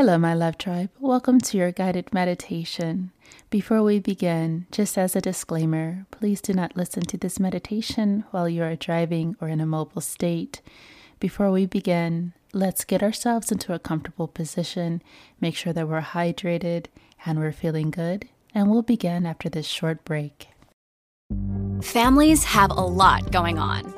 Hello, my love tribe. Welcome to your guided meditation. Before we begin, just as a disclaimer, please do not listen to this meditation while you are driving or in a mobile state. Before we begin, let's get ourselves into a comfortable position, make sure that we're hydrated and we're feeling good, and we'll begin after this short break. Families have a lot going on.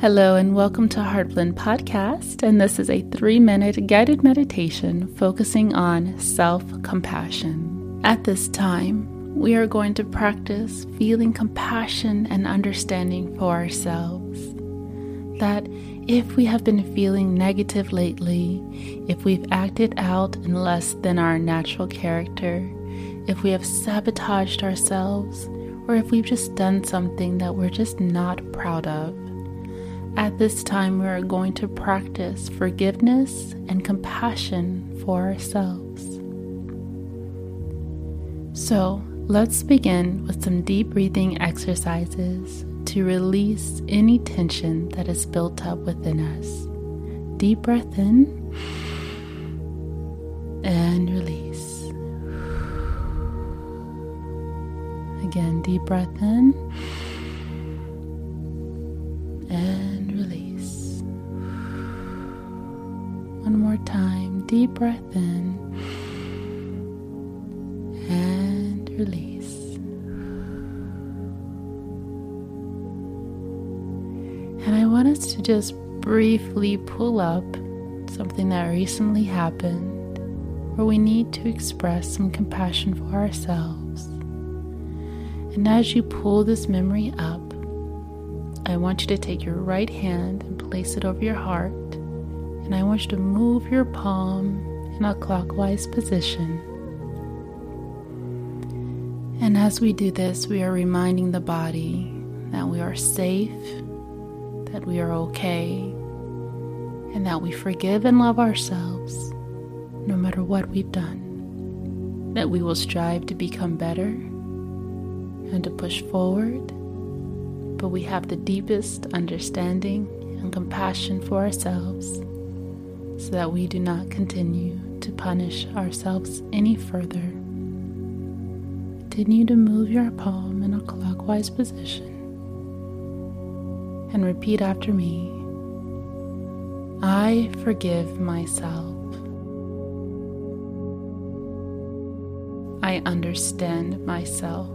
Hello, and welcome to Heartblend Podcast. And this is a three minute guided meditation focusing on self compassion. At this time, we are going to practice feeling compassion and understanding for ourselves. That if we have been feeling negative lately, if we've acted out in less than our natural character, if we have sabotaged ourselves, or if we've just done something that we're just not proud of, at this time, we are going to practice forgiveness and compassion for ourselves. So, let's begin with some deep breathing exercises to release any tension that is built up within us. Deep breath in and release. Again, deep breath in and more time. Deep breath in and release. And I want us to just briefly pull up something that recently happened where we need to express some compassion for ourselves. And as you pull this memory up, I want you to take your right hand and place it over your heart and I want you to move your palm in a clockwise position. And as we do this, we are reminding the body that we are safe, that we are okay, and that we forgive and love ourselves no matter what we've done. That we will strive to become better and to push forward, but we have the deepest understanding and compassion for ourselves so that we do not continue to punish ourselves any further. Continue to move your palm in a clockwise position and repeat after me I forgive myself. I understand myself.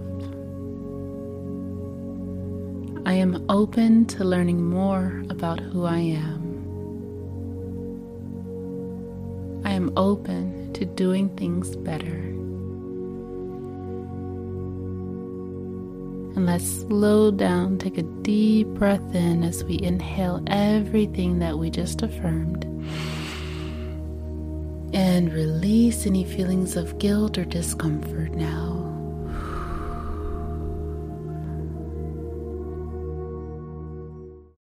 I am open to learning more about who I am. I am open to doing things better. And let's slow down, take a deep breath in as we inhale everything that we just affirmed. And release any feelings of guilt or discomfort now.